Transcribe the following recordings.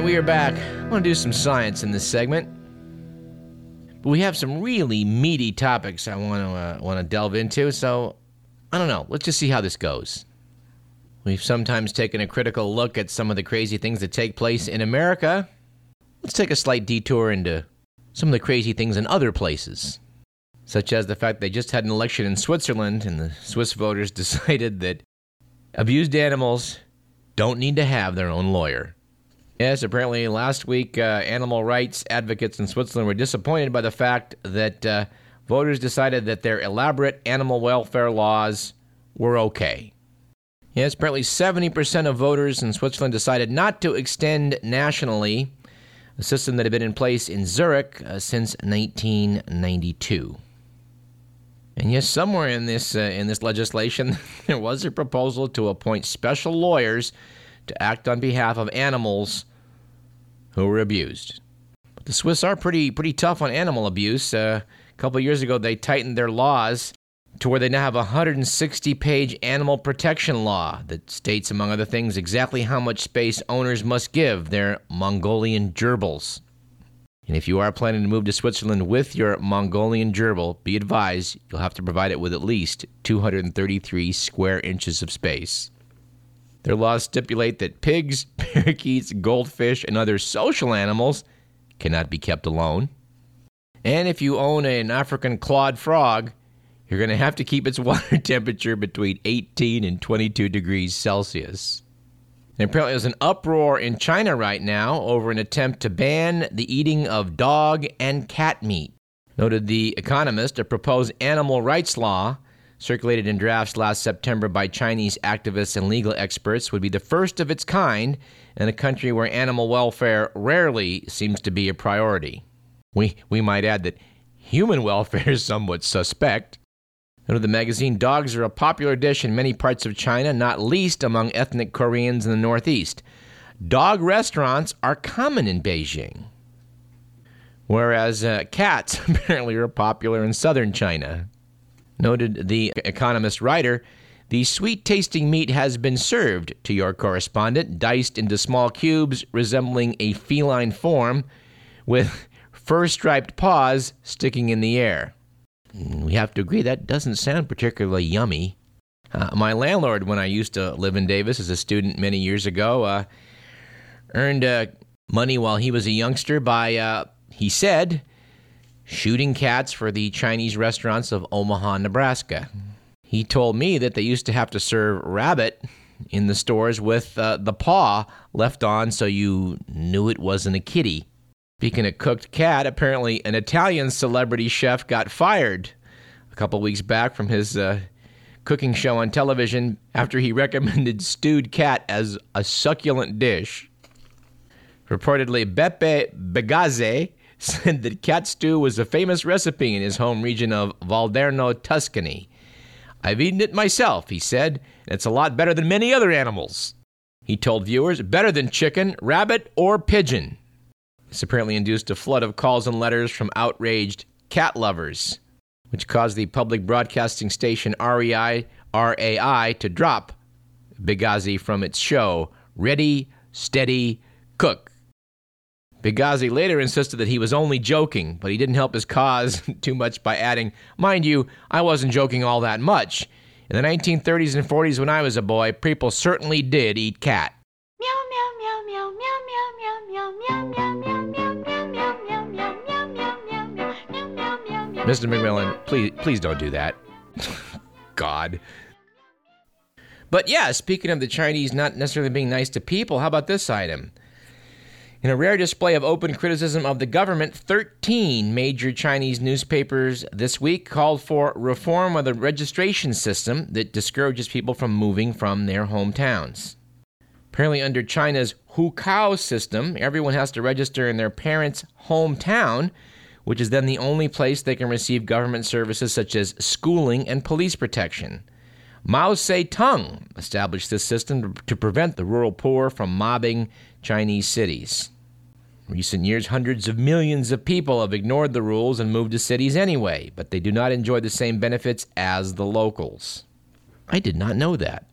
Right, we are back. I want to do some science in this segment. But we have some really meaty topics I want to uh, want to delve into, so I don't know. Let's just see how this goes. We've sometimes taken a critical look at some of the crazy things that take place in America. Let's take a slight detour into some of the crazy things in other places, such as the fact they just had an election in Switzerland and the Swiss voters decided that abused animals don't need to have their own lawyer. Yes, apparently last week, uh, animal rights advocates in Switzerland were disappointed by the fact that uh, voters decided that their elaborate animal welfare laws were okay. Yes, apparently 70% of voters in Switzerland decided not to extend nationally a system that had been in place in Zurich uh, since 1992. And yes, somewhere in this uh, in this legislation, there was a proposal to appoint special lawyers to act on behalf of animals who were abused. But the Swiss are pretty pretty tough on animal abuse. Uh, a couple years ago, they tightened their laws to where they now have a 160 page animal protection law that states, among other things, exactly how much space owners must give their Mongolian gerbils. And if you are planning to move to Switzerland with your Mongolian gerbil, be advised you'll have to provide it with at least 233 square inches of space. Their laws stipulate that pigs, parakeets, goldfish, and other social animals cannot be kept alone. And if you own an African clawed frog, you're going to have to keep its water temperature between 18 and 22 degrees Celsius. And apparently, there's an uproar in China right now over an attempt to ban the eating of dog and cat meat. Noted The Economist, a proposed animal rights law circulated in drafts last September by Chinese activists and legal experts, would be the first of its kind in a country where animal welfare rarely seems to be a priority. We, we might add that human welfare is somewhat suspect. Under the magazine, dogs are a popular dish in many parts of China, not least among ethnic Koreans in the Northeast. Dog restaurants are common in Beijing, whereas uh, cats apparently are popular in southern China. Noted the Economist writer, the sweet tasting meat has been served to your correspondent, diced into small cubes resembling a feline form, with fur striped paws sticking in the air. Mm, we have to agree that doesn't sound particularly yummy. Uh, my landlord, when I used to live in Davis as a student many years ago, uh, earned uh, money while he was a youngster by, uh, he said, shooting cats for the Chinese restaurants of Omaha, Nebraska. He told me that they used to have to serve rabbit in the stores with uh, the paw left on so you knew it wasn't a kitty. Speaking of cooked cat, apparently an Italian celebrity chef got fired a couple weeks back from his uh, cooking show on television after he recommended stewed cat as a succulent dish. Reportedly, Beppe Bigazzi said that cat stew was a famous recipe in his home region of Valdarno, Tuscany. I've eaten it myself, he said, and it's a lot better than many other animals. He told viewers, better than chicken, rabbit, or pigeon. This apparently induced a flood of calls and letters from outraged cat lovers, which caused the public broadcasting station REI, RAI to drop Bigazzi from its show, Ready, Steady, Cook. Bigazzi later insisted that he was only joking, but he didn't help his cause too much by adding, Mind you, I wasn't joking all that much. In the 1930s and 40s, when I was a boy, people certainly did eat cat. Mr. McMillan, please, please don't do that. God. But yeah, speaking of the Chinese not necessarily being nice to people, how about this item? In a rare display of open criticism of the government, 13 major Chinese newspapers this week called for reform of the registration system that discourages people from moving from their hometowns. Apparently, under China's Hukou system, everyone has to register in their parents' hometown, which is then the only place they can receive government services such as schooling and police protection. Mao Zedong established this system to prevent the rural poor from mobbing Chinese cities. In recent years, hundreds of millions of people have ignored the rules and moved to cities anyway, but they do not enjoy the same benefits as the locals. I did not know that.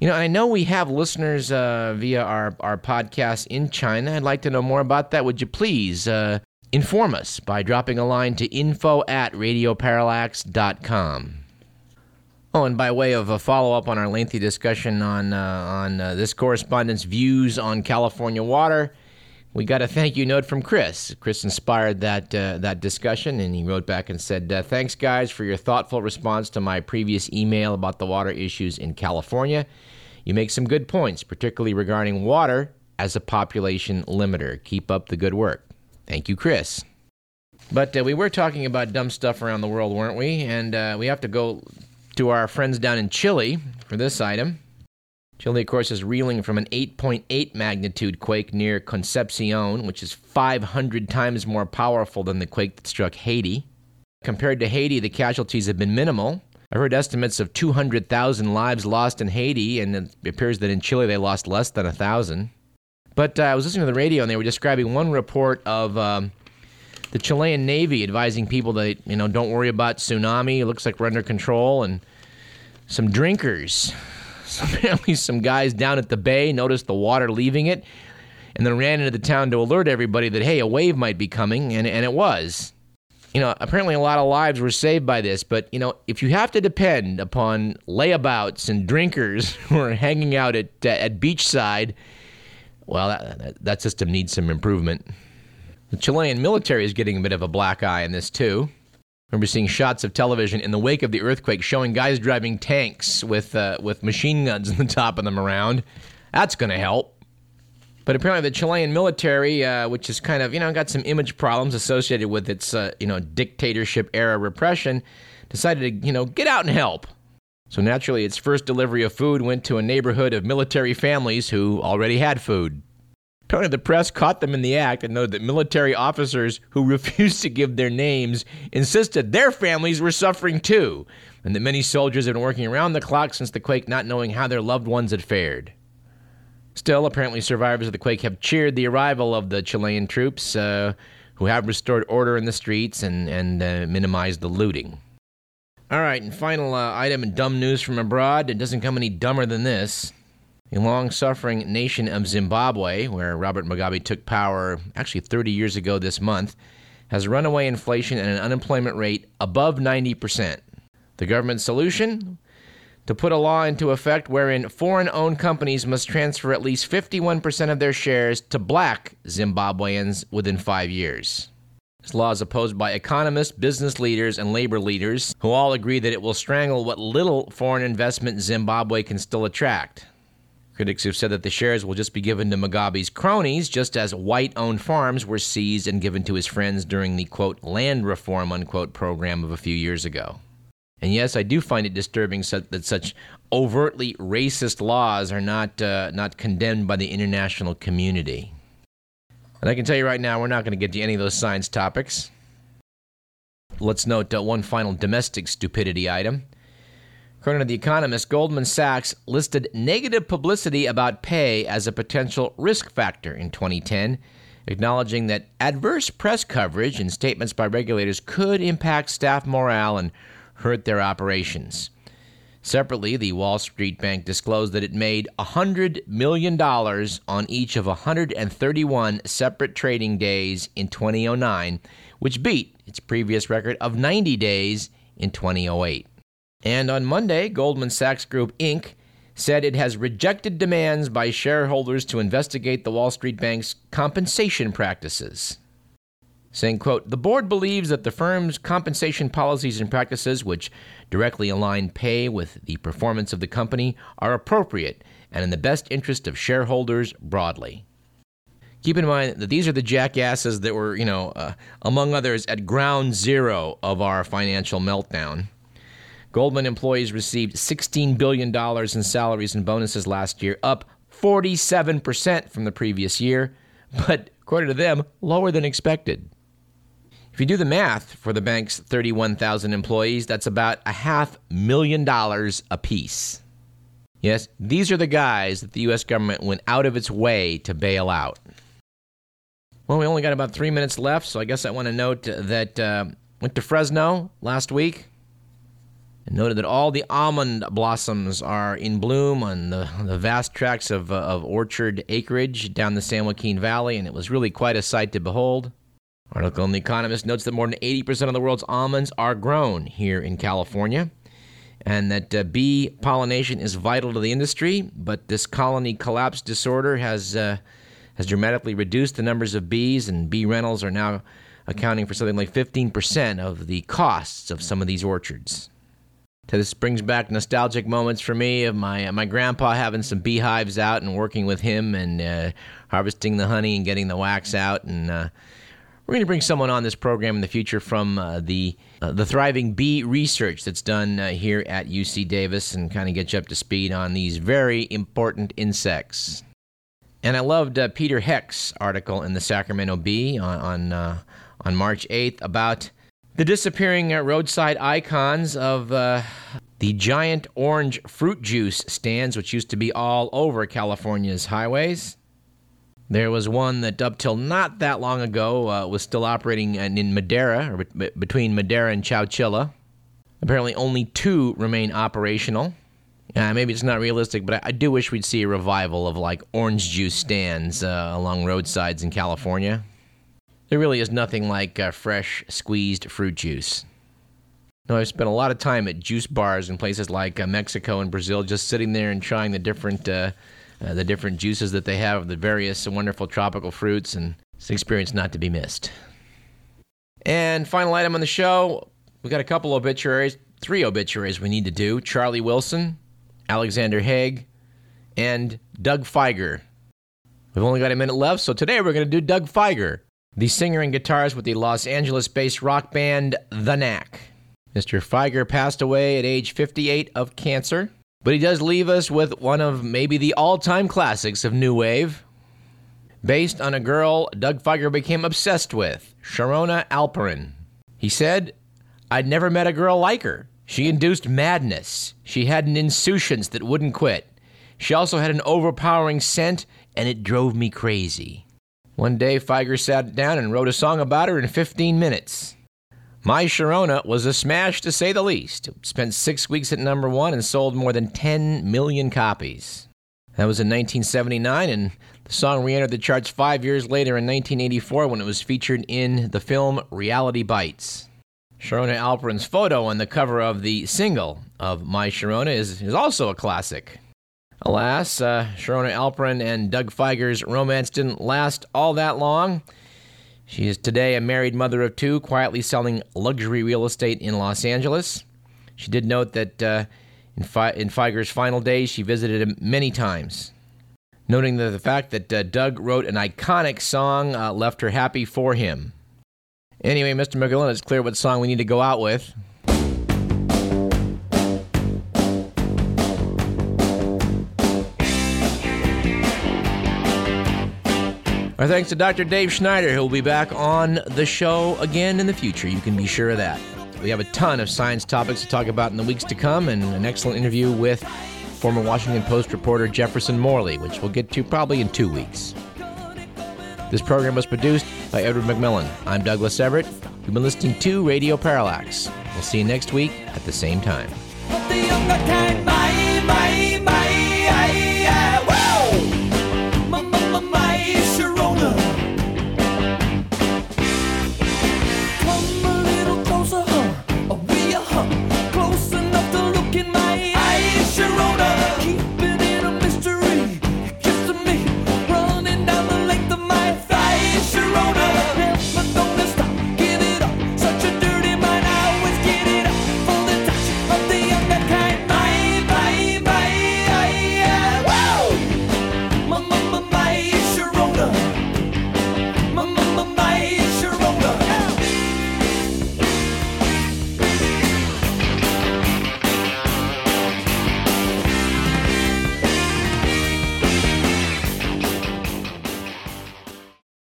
You know, I know we have listeners uh, via our, our podcast in China. I'd like to know more about that. Would you please uh, inform us by dropping a line to info at radioparallax.com? Oh, and by way of a follow up on our lengthy discussion on, uh, on uh, this correspondent's views on California water, we got a thank you note from Chris. Chris inspired that uh, that discussion, and he wrote back and said, uh, "Thanks, guys, for your thoughtful response to my previous email about the water issues in California. You make some good points, particularly regarding water as a population limiter. Keep up the good work. Thank you, Chris." But uh, we were talking about dumb stuff around the world, weren't we? And uh, we have to go to our friends down in Chile for this item. Chile, of course, is reeling from an 8.8 magnitude quake near Concepcion, which is 500 times more powerful than the quake that struck Haiti. Compared to Haiti, the casualties have been minimal. I've heard estimates of 200,000 lives lost in Haiti, and it appears that in Chile they lost less than 1,000. But uh, I was listening to the radio, and they were describing one report of um, the Chilean Navy advising people that, you know, don't worry about tsunami. It looks like we're under control. And some drinkers apparently, some guys down at the bay noticed the water leaving it and then ran into the town to alert everybody that, hey, a wave might be coming, and, and it was. You know, apparently a lot of lives were saved by this, but, you know, if you have to depend upon layabouts and drinkers who are hanging out at, uh, at beachside, well, that, that, that system needs some improvement. The Chilean military is getting a bit of a black eye in this, too remember seeing shots of television in the wake of the earthquake showing guys driving tanks with uh, with machine guns on the top of them around. That's going to help. But apparently, the Chilean military, uh, which has kind of you know got some image problems associated with its uh, you know dictatorship era repression, decided to you know get out and help. So naturally, its first delivery of food went to a neighborhood of military families who already had food. Tony, the press caught them in the act and noted that military officers who refused to give their names insisted their families were suffering too, and that many soldiers had been working around the clock since the quake, not knowing how their loved ones had fared. Still, apparently, survivors of the quake have cheered the arrival of the Chilean troops, uh, who have restored order in the streets and, and uh, minimized the looting. All right, and final uh, item in dumb news from abroad. It doesn't come any dumber than this. The long suffering nation of Zimbabwe, where Robert Mugabe took power actually 30 years ago this month, has runaway inflation and an unemployment rate above 90%. The government's solution? To put a law into effect wherein foreign owned companies must transfer at least 51% of their shares to black Zimbabweans within five years. This law is opposed by economists, business leaders, and labor leaders, who all agree that it will strangle what little foreign investment Zimbabwe can still attract. Critics have said that the shares will just be given to Mugabe's cronies, just as white owned farms were seized and given to his friends during the quote, land reform unquote program of a few years ago. And yes, I do find it disturbing that such overtly racist laws are not, uh, not condemned by the international community. And I can tell you right now, we're not going to get to any of those science topics. Let's note uh, one final domestic stupidity item. According to The Economist, Goldman Sachs listed negative publicity about pay as a potential risk factor in 2010, acknowledging that adverse press coverage and statements by regulators could impact staff morale and hurt their operations. Separately, the Wall Street Bank disclosed that it made $100 million on each of 131 separate trading days in 2009, which beat its previous record of 90 days in 2008. And on Monday, Goldman Sachs Group Inc. said it has rejected demands by shareholders to investigate the Wall Street Bank's compensation practices. Saying, quote, the board believes that the firm's compensation policies and practices, which directly align pay with the performance of the company, are appropriate and in the best interest of shareholders broadly. Keep in mind that these are the jackasses that were, you know, uh, among others, at ground zero of our financial meltdown. Goldman employees received $16 billion in salaries and bonuses last year, up 47% from the previous year, but according to them, lower than expected. If you do the math for the bank's 31,000 employees, that's about a half million dollars apiece. Yes, these are the guys that the U.S. government went out of its way to bail out. Well, we only got about three minutes left, so I guess I want to note that uh, went to Fresno last week and noted that all the almond blossoms are in bloom on the, the vast tracts of, uh, of orchard acreage down the San Joaquin Valley, and it was really quite a sight to behold. Article in The Economist notes that more than 80% of the world's almonds are grown here in California, and that uh, bee pollination is vital to the industry, but this colony collapse disorder has, uh, has dramatically reduced the numbers of bees, and bee rentals are now accounting for something like 15% of the costs of some of these orchards. This brings back nostalgic moments for me of my uh, my grandpa having some beehives out and working with him and uh, harvesting the honey and getting the wax out. And uh, we're going to bring someone on this program in the future from uh, the uh, the thriving bee research that's done uh, here at UC Davis and kind of get you up to speed on these very important insects. And I loved Peter Hecht's article in the Sacramento Bee on on, on March 8th about the disappearing uh, roadside icons of uh, the giant orange fruit juice stands, which used to be all over California's highways. There was one that, up till not that long ago, uh, was still operating in Madera, or be- between Madera and Chowchilla. Apparently, only two remain operational. Uh, maybe it's not realistic, but I, I, do wish we'd see a revival of like orange juice stands uh, along roadsides in California. There really is nothing like uh, fresh squeezed fruit juice. No, I've spent a lot of time at juice bars in places like uh, Mexico and Brazil, just sitting there and trying the different uh, uh, the different juices that they have, the various wonderful tropical fruits, and it's an experience not to be missed. And final item on the show, we've got a couple obituaries, three obituaries we need to do: Charlie Wilson, Alexander Haig, and Doug Fieger. We've only got a minute left, so today we're going to do Doug Fieger the singer and guitarist with the Los Angeles based rock band The Knack. Mr. Fieger passed away at age 58 of cancer, but he does leave us with one of maybe the all time classics of New Wave. Based on a girl Doug Fieger became obsessed with, Sharona Alperin. He said, I'd never met a girl like her. She induced madness. She had an insouciance that wouldn't quit. She also had an overpowering scent, and it drove me crazy. One day, Fieger sat down and wrote a song about her in 15 minutes. My Sharona was a smash to say the least. It spent six weeks at number one and sold more than 10 million copies. That was in 1979, and the song re entered the charts five years later in 1984 when it was featured in the film Reality Bites. Sharona Alperin's photo on the cover of the single of My Sharona is, is also a classic. Alas, uh, Sharona Alperin and Doug Fieger's romance didn't last all that long. She is today a married mother of two, quietly selling luxury real estate in Los Angeles. She did note that uh, in, Fi- in Fieger's final days, she visited him many times, noting that the fact that uh, Doug wrote an iconic song uh, left her happy for him. Anyway, Mr. McGillen, it's clear what song we need to go out with. Our thanks to Dr. Dave Schneider, who will be back on the show again in the future. You can be sure of that. We have a ton of science topics to talk about in the weeks to come, and an excellent interview with former Washington Post reporter Jefferson Morley, which we'll get to probably in two weeks. This program was produced by Edward McMillan. I'm Douglas Everett. You've been listening to Radio Parallax. We'll see you next week at the same time.